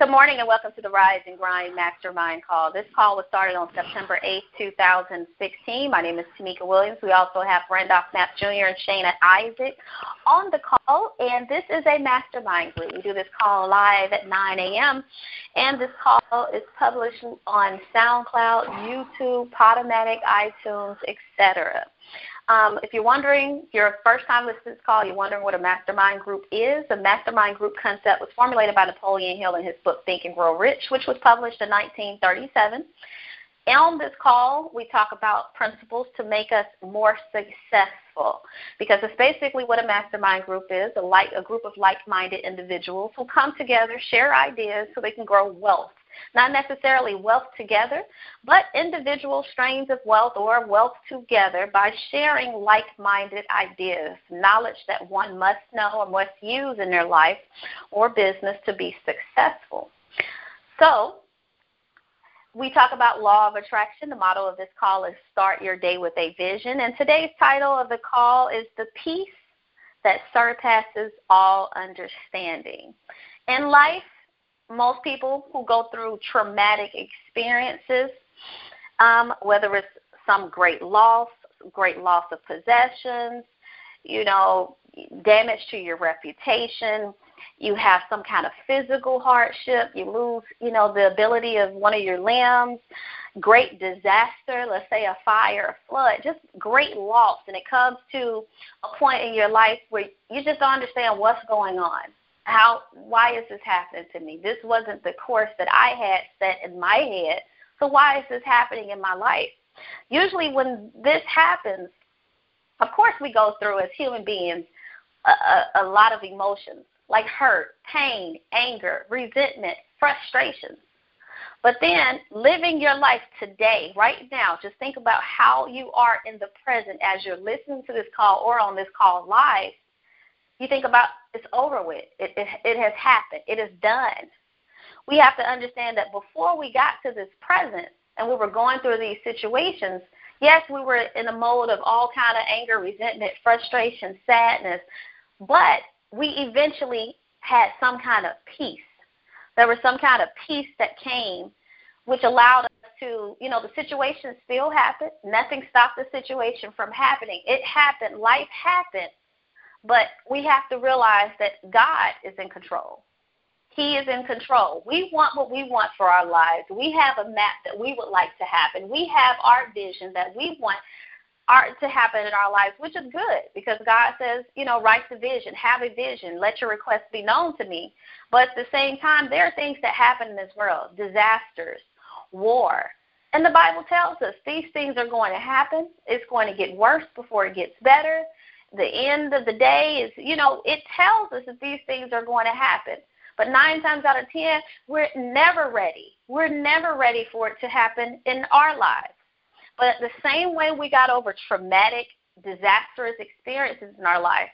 Good morning and welcome to the Rise and Grind Mastermind call. This call was started on September 8th, 2016. My name is Tamika Williams. We also have Randolph Knapp Jr. and Shana Isaac on the call, and this is a mastermind group. We do this call live at 9 a.m., and this call is published on SoundCloud, YouTube, Podomatic, iTunes, etc. Um, if you're wondering, if you're a first time listening to this call, you're wondering what a mastermind group is. The mastermind group concept was formulated by Napoleon Hill in his book Think and Grow Rich, which was published in 1937. And on this call, we talk about principles to make us more successful because it's basically what a mastermind group is a, like, a group of like minded individuals who come together, share ideas so they can grow wealth not necessarily wealth together, but individual strains of wealth or wealth together by sharing like minded ideas, knowledge that one must know or must use in their life or business to be successful. So, we talk about law of attraction. The motto of this call is start your day with a vision. And today's title of the call is the peace that surpasses all understanding. In life, most people who go through traumatic experiences, um, whether it's some great loss, great loss of possessions, you know, damage to your reputation, you have some kind of physical hardship, you lose, you know, the ability of one of your limbs, great disaster, let's say a fire, a flood, just great loss. And it comes to a point in your life where you just don't understand what's going on how why is this happening to me? This wasn't the course that I had set in my head. So why is this happening in my life? Usually when this happens, of course we go through as human beings a, a, a lot of emotions like hurt, pain, anger, resentment, frustration. But then living your life today, right now, just think about how you are in the present as you're listening to this call or on this call live you think about it's over with. It, it, it has happened. It is done. We have to understand that before we got to this present and we were going through these situations, yes, we were in a mode of all kind of anger, resentment, frustration, sadness, but we eventually had some kind of peace. There was some kind of peace that came, which allowed us to, you know, the situation still happened. Nothing stopped the situation from happening. It happened. Life happened. But we have to realize that God is in control. He is in control. We want what we want for our lives. We have a map that we would like to happen. We have our vision that we want our, to happen in our lives, which is good because God says, you know, write the vision, have a vision, let your requests be known to me. But at the same time, there are things that happen in this world disasters, war. And the Bible tells us these things are going to happen. It's going to get worse before it gets better the end of the day is, you know, it tells us that these things are going to happen. But nine times out of ten, we're never ready. We're never ready for it to happen in our lives. But the same way we got over traumatic, disastrous experiences in our life,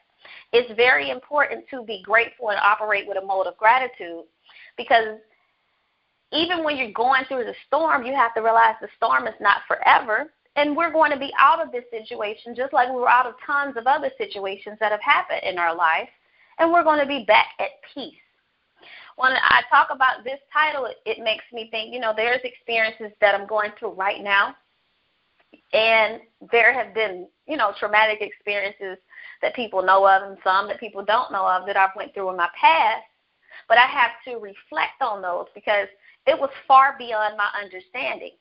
it's very important to be grateful and operate with a mode of gratitude because even when you're going through the storm, you have to realize the storm is not forever and we're going to be out of this situation just like we were out of tons of other situations that have happened in our life, and we're going to be back at peace. When I talk about this title, it, makes me think, you know, there's experiences that I'm going through right now, and there have been, you know, traumatic experiences that people know of and some that people don't know of that I've went through in my past, but I have to reflect on those because it was far beyond my understanding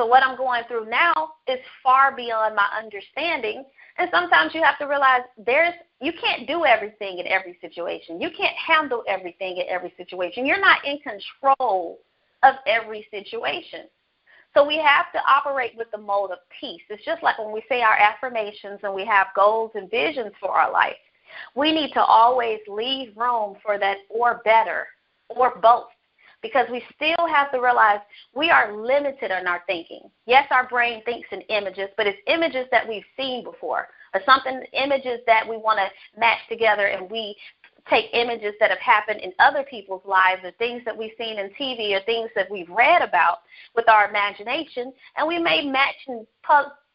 so what I'm going through now is far beyond my understanding. And sometimes you have to realize there's you can't do everything in every situation. You can't handle everything in every situation. You're not in control of every situation. So we have to operate with the mode of peace. It's just like when we say our affirmations and we have goals and visions for our life. We need to always leave room for that or better or both because we still have to realize we are limited in our thinking. Yes, our brain thinks in images, but it's images that we've seen before, or something images that we want to match together, and we take images that have happened in other people's lives, or things that we've seen in TV, or things that we've read about with our imagination, and we may match and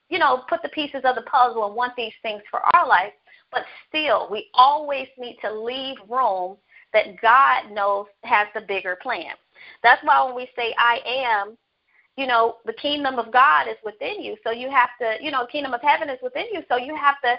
you know put the pieces of the puzzle and want these things for our life. But still, we always need to leave room that God knows has the bigger plan. That's why when we say I am, you know, the kingdom of God is within you. So you have to, you know, kingdom of heaven is within you. So you have to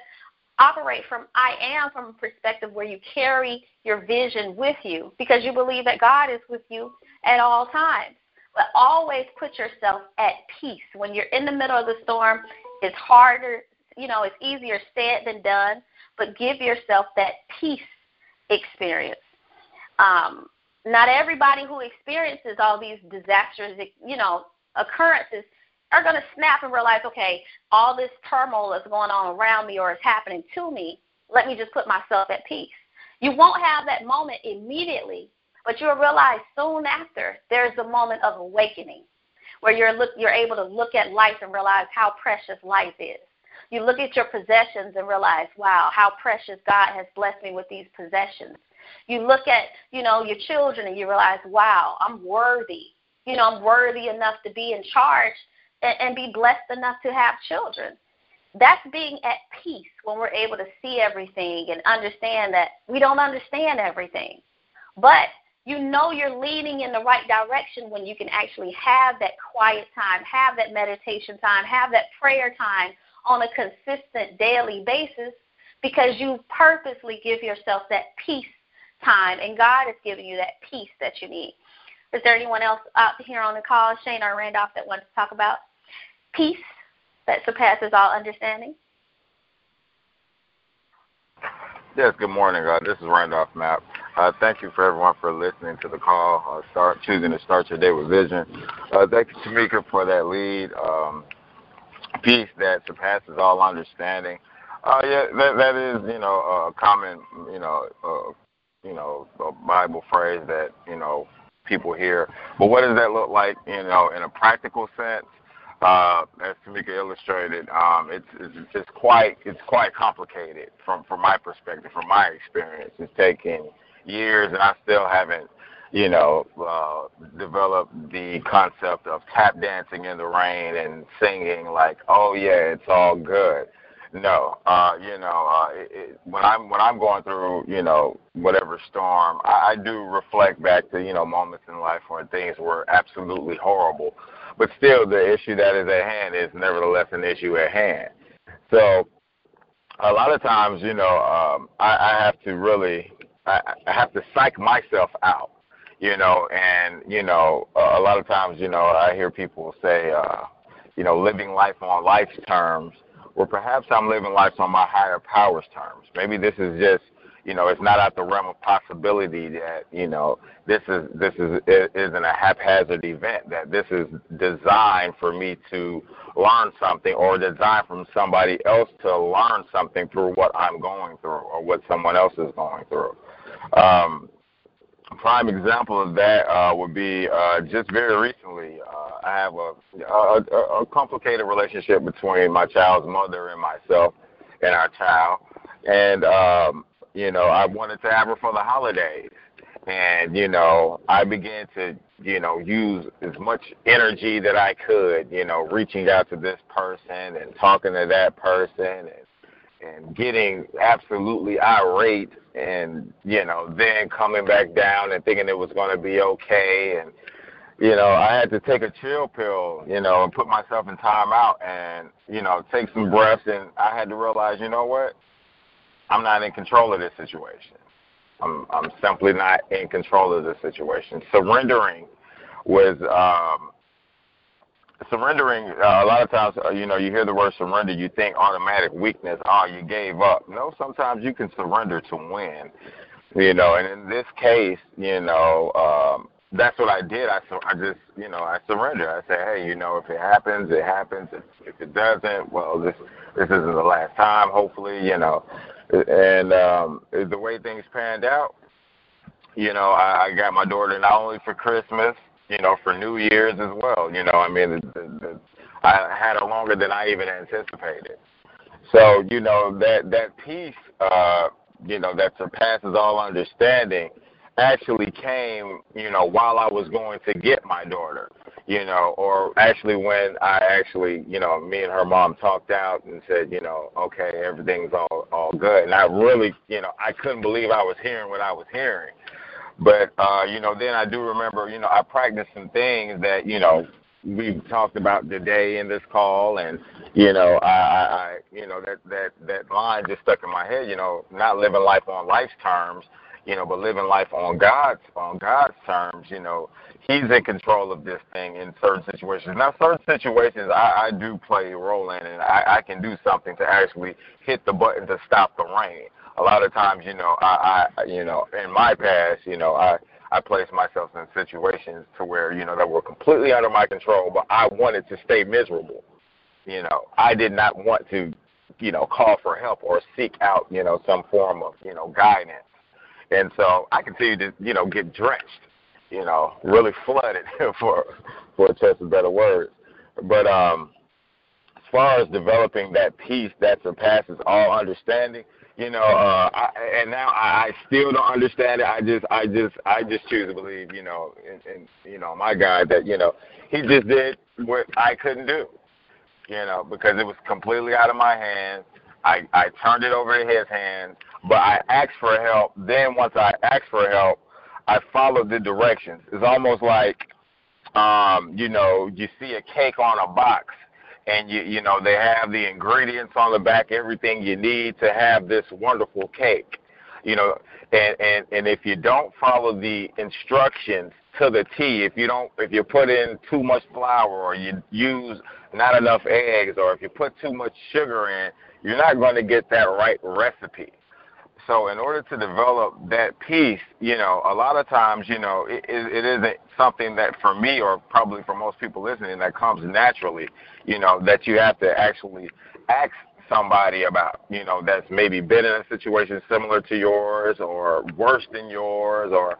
operate from I am from a perspective where you carry your vision with you because you believe that God is with you at all times. But always put yourself at peace. When you're in the middle of the storm, it's harder, you know, it's easier said than done, but give yourself that peace experience. Um, not everybody who experiences all these disastrous, you know, occurrences are going to snap and realize, okay, all this turmoil is going on around me or is happening to me. Let me just put myself at peace. You won't have that moment immediately, but you'll realize soon after there's a moment of awakening where you're look you're able to look at life and realize how precious life is. You look at your possessions and realize, wow, how precious God has blessed me with these possessions. You look at, you know, your children and you realize, wow, I'm worthy. You know, I'm worthy enough to be in charge and, and be blessed enough to have children. That's being at peace when we're able to see everything and understand that we don't understand everything. But you know you're leaning in the right direction when you can actually have that quiet time, have that meditation time, have that prayer time on a consistent daily basis because you purposely give yourself that peace time and God is giving you that peace that you need. Is there anyone else out here on the call, Shane or Randolph, that wants to talk about peace that surpasses all understanding? Yes, good morning. Uh, this is Randolph Knapp. Uh, thank you for everyone for listening to the call. Uh, start choosing to start your day with vision. Uh, thank you, Tamika, for that lead. Um, peace that surpasses all understanding. Uh, yeah, that, that is, you know, a common, you know, uh, you know, a Bible phrase that you know people hear. But what does that look like, you know, in a practical sense? uh, as Tamika illustrated, um, it's, it's it's quite it's quite complicated from from my perspective, from my experience. It's taken years, and I still haven't, you know, uh, developed the concept of tap dancing in the rain and singing like, oh yeah, it's all good. No, uh, you know, uh, it, it, when I'm when I'm going through, you know, whatever storm, I, I do reflect back to you know moments in life when things were absolutely horrible but still, the issue that is at hand is nevertheless an issue at hand. So, a lot of times, you know, um, I, I have to really, I, I have to psych myself out, you know, and you know, uh, a lot of times, you know, I hear people say, uh, you know, living life on life's terms, or perhaps I'm living life on my higher powers terms. Maybe this is just you know, it's not out the realm of possibility that you know this is this is isn't a haphazard event. That this is designed for me to learn something, or designed from somebody else to learn something through what I'm going through, or what someone else is going through. Um, prime example of that uh, would be uh, just very recently. Uh, I have a, a, a complicated relationship between my child's mother and myself and our child, and um, you know, I wanted to have her for the holidays. And, you know, I began to, you know, use as much energy that I could, you know, reaching out to this person and talking to that person and and getting absolutely irate and, you know, then coming back down and thinking it was gonna be okay and you know, I had to take a chill pill, you know, and put myself in timeout and, you know, take some breaths and I had to realize, you know what? I'm not in control of this situation. I'm I'm simply not in control of this situation. Surrendering was um, surrendering. Uh, a lot of times, uh, you know, you hear the word surrender, you think automatic weakness. Oh, you gave up. No, sometimes you can surrender to win. You know, and in this case, you know, um, that's what I did. I I just you know I surrender. I say, hey, you know, if it happens, it happens. If, if it doesn't, well, this this isn't the last time. Hopefully, you know and um, the way things panned out, you know, I, I got my daughter not only for Christmas, you know, for New Year's as well. You know, I mean, the, the, the, I had her longer than I even anticipated. So, you know, that that piece, uh, you know, that surpasses all understanding, actually came, you know, while I was going to get my daughter you know, or actually when I actually, you know, me and her mom talked out and said, you know, okay, everything's all all good, and I really, you know, I couldn't believe I was hearing what I was hearing, But uh, you know, then I do remember, you know, I practiced some things that you know we've talked about today in this call, and you know, I, I, you know that that that line just stuck in my head. You know, not living life on life's terms, you know, but living life on God's on God's terms. You know, He's in control of this thing in certain situations. Now, certain situations I, I do play a role in, and I, I can do something to actually hit the button to stop the rain. A lot of times, you know, I, I you know, in my past, you know, I I placed myself in situations to where you know that were completely under my control, but I wanted to stay miserable. You know, I did not want to, you know, call for help or seek out, you know, some form of, you know, guidance. And so I continued to, you know, get drenched, you know, really flooded for for a choice of better words. But um as far as developing that peace that surpasses all understanding, you know, uh, I, and now I, I still don't understand it. I just, I just, I just choose to believe, you know, in, in you know, my God that you know, he just did what I couldn't do, you know, because it was completely out of my hands. I, I turned it over to his hands, but I asked for help. Then once I asked for help, I followed the directions. It's almost like, um, you know, you see a cake on a box and you you know they have the ingredients on the back, everything you need to have this wonderful cake. You know, and and and if you don't follow the instructions to the T, if you don't if you put in too much flour or you use not enough eggs or if you put too much sugar in, you're not going to get that right recipe. So in order to develop that peace, you know, a lot of times, you know, it, it isn't something that for me or probably for most people listening that comes naturally, you know, that you have to actually ask somebody about, you know, that's maybe been in a situation similar to yours or worse than yours or,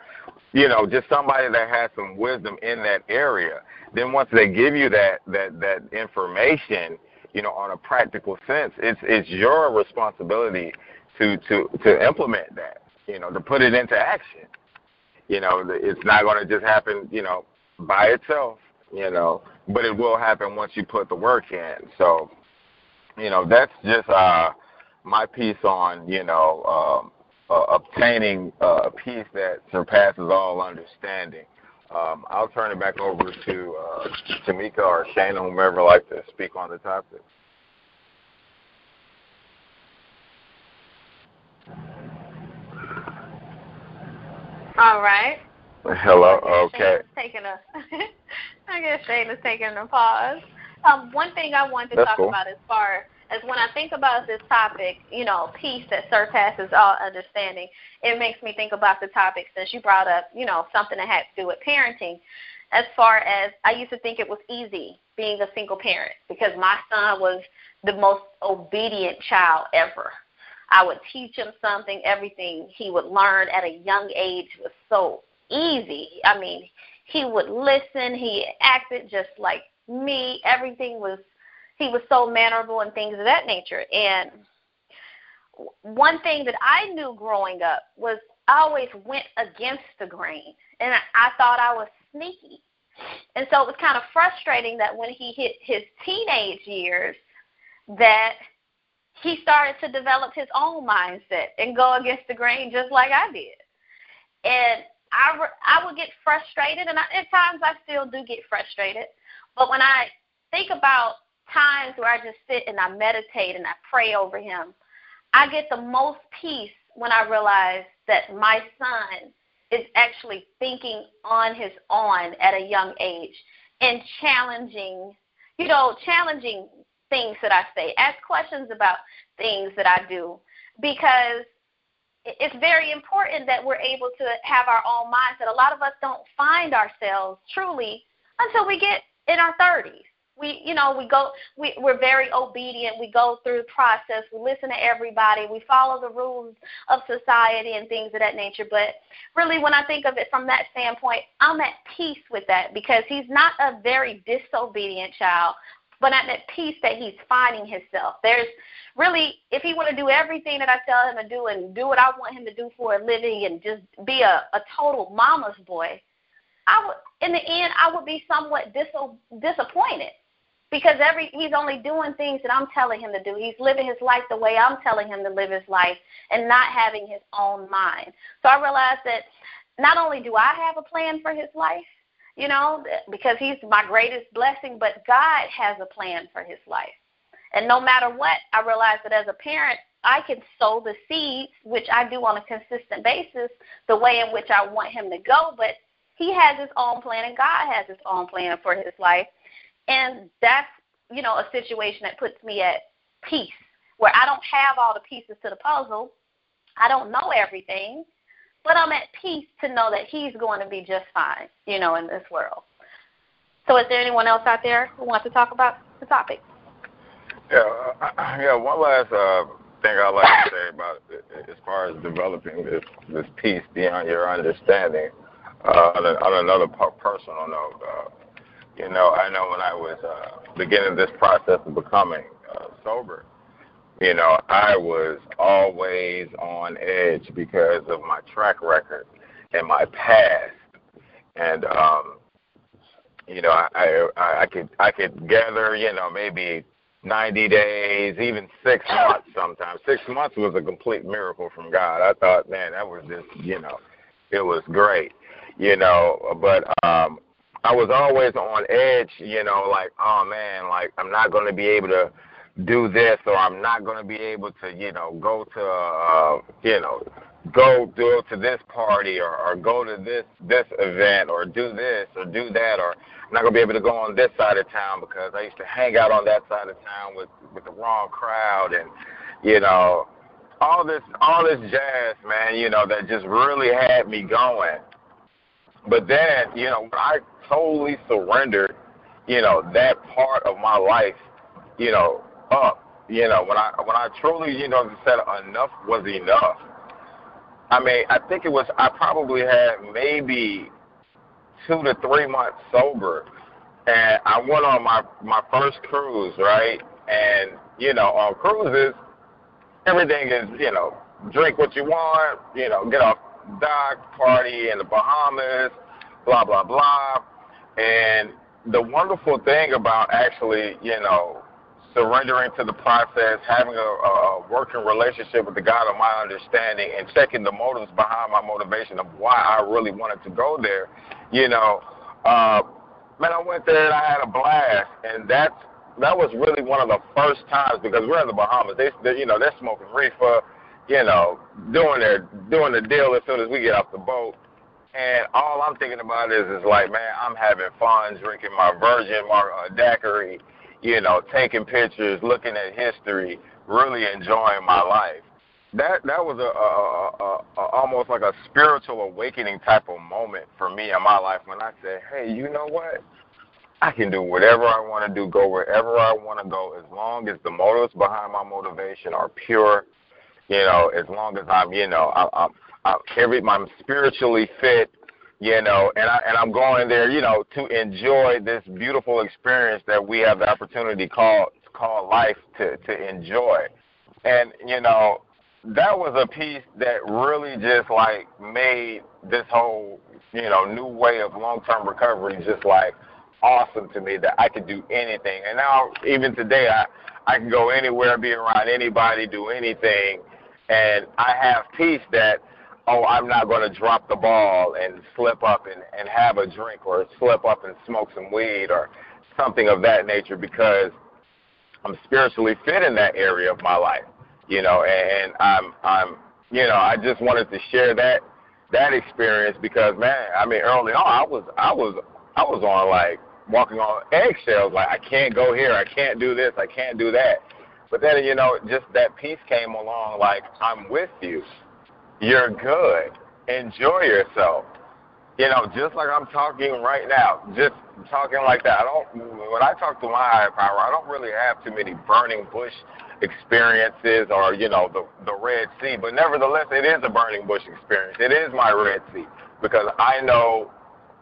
you know, just somebody that has some wisdom in that area. Then once they give you that that that information, you know, on a practical sense, it's it's your responsibility to to to implement that. You know, to put it into action. You know, it's not going to just happen. You know, by itself. You know, but it will happen once you put the work in. So, you know, that's just uh, my piece on you know um, uh, obtaining uh, a peace that surpasses all understanding. Um, I'll turn it back over to uh, Tamika or Shana, whomever would like to speak on the topic. All right. Hello. Okay. Taking a, I guess Shane taking a pause. Um, one thing I wanted to That's talk cool. about as far as when I think about this topic, you know, peace that surpasses all understanding, it makes me think about the topic since you brought up, you know, something that had to do with parenting. As far as I used to think it was easy being a single parent because my son was the most obedient child ever. I would teach him something, everything he would learn at a young age was so easy. I mean, he would listen, he acted just like me. Everything was he was so mannerable and things of that nature. And one thing that I knew growing up was I always went against the grain, and I, I thought I was sneaky. And so it was kind of frustrating that when he hit his teenage years, that he started to develop his own mindset and go against the grain just like I did. And I, I would get frustrated, and I, at times I still do get frustrated. But when I think about times where I just sit and I meditate and I pray over him, I get the most peace when I realize that my son is actually thinking on his own at a young age and challenging, you know, challenging things that I say, ask questions about things that I do, because it's very important that we're able to have our own mindset. A lot of us don't find ourselves truly until we get in our 30s. We, you know, we go, we, we're very obedient. We go through the process. We listen to everybody. We follow the rules of society and things of that nature. But really, when I think of it from that standpoint, I'm at peace with that because he's not a very disobedient child, but I'm at peace that he's finding himself. There's really, if he were to do everything that I tell him to do and do what I want him to do for a living and just be a, a total mama's boy, I would, in the end, I would be somewhat dis- disappointed because every he's only doing things that I'm telling him to do. He's living his life the way I'm telling him to live his life and not having his own mind. So I realized that not only do I have a plan for his life, you know, because he's my greatest blessing, but God has a plan for his life. And no matter what, I realize that as a parent, I can sow the seeds, which I do on a consistent basis, the way in which I want him to go, but he has his own plan and God has his own plan for his life. And that's, you know, a situation that puts me at peace where I don't have all the pieces to the puzzle. I don't know everything, but I'm at peace to know that he's going to be just fine, you know, in this world. So, is there anyone else out there who wants to talk about the topic? Yeah, uh, yeah. One last uh, thing I'd like to say about it, as far as developing this this peace beyond your understanding. Uh, on, on another personal note, uh, you know, I know when I was uh, beginning this process of becoming uh, sober, you know, I was always on edge because of my track record and my past, and um, you know, I, I I could I could gather, you know, maybe 90 days, even six months sometimes. Six months was a complete miracle from God. I thought, man, that was just, you know, it was great, you know. But um, I was always on edge, you know, like, oh man, like I'm not going to be able to do this or I'm not going to be able to, you know, go to, uh, you know, go go to this party or, or go to this this event or do this or do that or I'm not gonna be able to go on this side of town because I used to hang out on that side of town with with the wrong crowd and you know all this all this jazz man you know that just really had me going. But then you know when I totally surrendered you know that part of my life you know up. You know, when I when I truly, you know, said enough was enough. I mean, I think it was I probably had maybe two to three months sober, and I went on my my first cruise, right? And you know, on cruises, everything is you know, drink what you want, you know, get off dock, party in the Bahamas, blah blah blah. And the wonderful thing about actually, you know, surrendering to the process, having a, a working relationship with the God of my understanding, and checking the motives behind my motivation of why I really wanted to go there. You know, uh, man, I went there and I had a blast, and that's that was really one of the first times because we're in the Bahamas. They, they you know, they're smoking reefer, you know, doing their doing the deal as soon as we get off the boat. And all I'm thinking about is, is like, man, I'm having fun drinking my virgin mar- uh, daiquiri you know, taking pictures, looking at history, really enjoying my life. That that was a, a, a, a almost like a spiritual awakening type of moment for me in my life when I said, "Hey, you know what? I can do whatever I want to do, go wherever I want to go, as long as the motives behind my motivation are pure. You know, as long as I'm, you know, I, I'm, I'm every, I'm spiritually fit you know, and I and I'm going there, you know, to enjoy this beautiful experience that we have the opportunity called call life to to enjoy. And you know, that was a piece that really just like made this whole, you know, new way of long-term recovery just like awesome to me that I could do anything. And now even today I I can go anywhere, be around anybody, do anything, and I have peace that oh, I'm not going to drop the ball and slip up and, and have a drink or slip up and smoke some weed or something of that nature because I'm spiritually fit in that area of my life, you know, and I'm, I'm, you know, I just wanted to share that, that experience because man, I mean, early on, I was, I was, I was on like walking on eggshells, like I can't go here, I can't do this, I can't do that. But then, you know, just that peace came along, like I'm with you you're good. Enjoy yourself. You know, just like I'm talking right now, just talking like that. I don't. When I talk to my higher power, I don't really have too many burning bush experiences or you know the the Red Sea. But nevertheless, it is a burning bush experience. It is my Red Sea because I know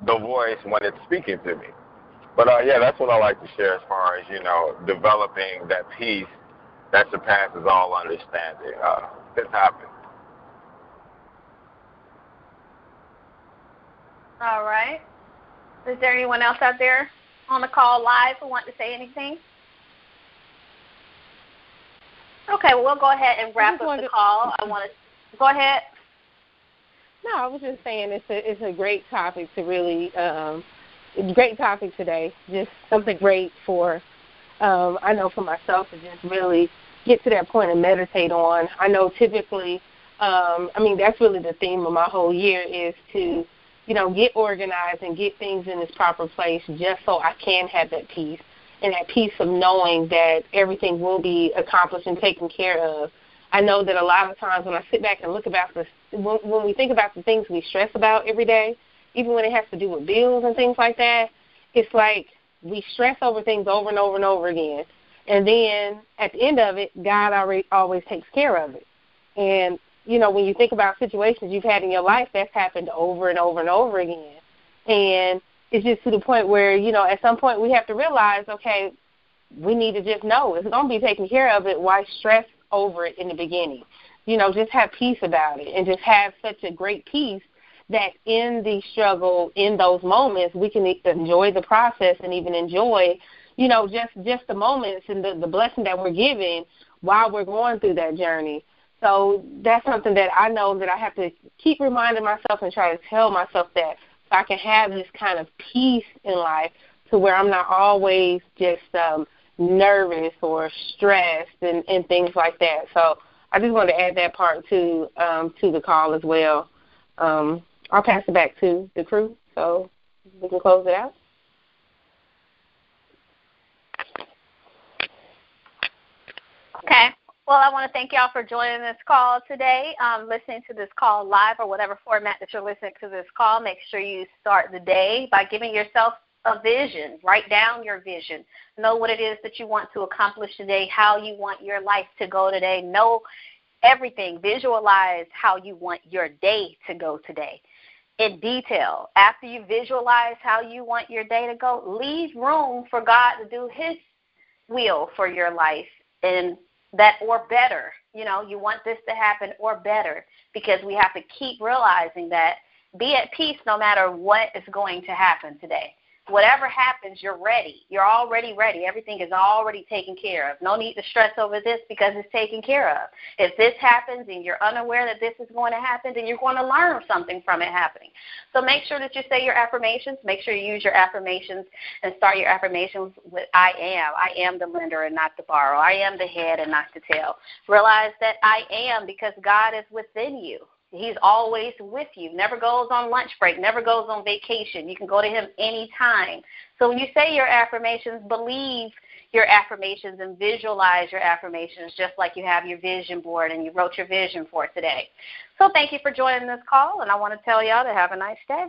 the voice when it's speaking to me. But uh, yeah, that's what I like to share as far as you know developing that peace that surpasses all understanding. Uh, this happens. All right. Is there anyone else out there on the call live who want to say anything? Okay, well, we'll go ahead and wrap up the to, call. I want to go ahead. No, I was just saying it's a it's a great topic to really um great topic today. Just something great for um I know for myself to just really get to that point and meditate on. I know typically um I mean that's really the theme of my whole year is to you know get organized and get things in its proper place just so I can have that peace and that peace of knowing that everything will be accomplished and taken care of. I know that a lot of times when I sit back and look about this, when, when we think about the things we stress about every day, even when it has to do with bills and things like that, it's like we stress over things over and over and over again. And then at the end of it, God already always takes care of it. And you know, when you think about situations you've had in your life, that's happened over and over and over again. And it's just to the point where, you know, at some point we have to realize, okay, we need to just know it's going to be taken care of it. Why stress over it in the beginning? You know, just have peace about it and just have such a great peace that in the struggle, in those moments, we can enjoy the process and even enjoy, you know, just just the moments and the, the blessing that we're given while we're going through that journey. So that's something that I know that I have to keep reminding myself and try to tell myself that so I can have this kind of peace in life to where I'm not always just um nervous or stressed and, and things like that. So I just wanted to add that part to um to the call as well. Um I'll pass it back to the crew so we can close it out. Okay. Well, I want to thank y'all for joining this call today, um, listening to this call live or whatever format that you're listening to this call. Make sure you start the day by giving yourself a vision. Write down your vision. Know what it is that you want to accomplish today, how you want your life to go today. Know everything. Visualize how you want your day to go today in detail. After you visualize how you want your day to go, leave room for God to do His will for your life and that or better. You know, you want this to happen or better because we have to keep realizing that be at peace no matter what is going to happen today whatever happens, you're ready. You're already ready. Everything is already taken care of. No need to stress over this because it's taken care of. If this happens and you're unaware that this is going to happen, then you're going to learn something from it happening. So make sure that you say your affirmations. Make sure you use your affirmations and start your affirmations with I am. I am the lender and not the borrower. I am the head and not the tail. Realize that I am because God is within you. He's always with you. Never goes on lunch break, never goes on vacation. You can go to him anytime. So when you say your affirmations, believe your affirmations and visualize your affirmations just like you have your vision board and you wrote your vision for today. So thank you for joining this call, and I want to tell y'all to have a nice day.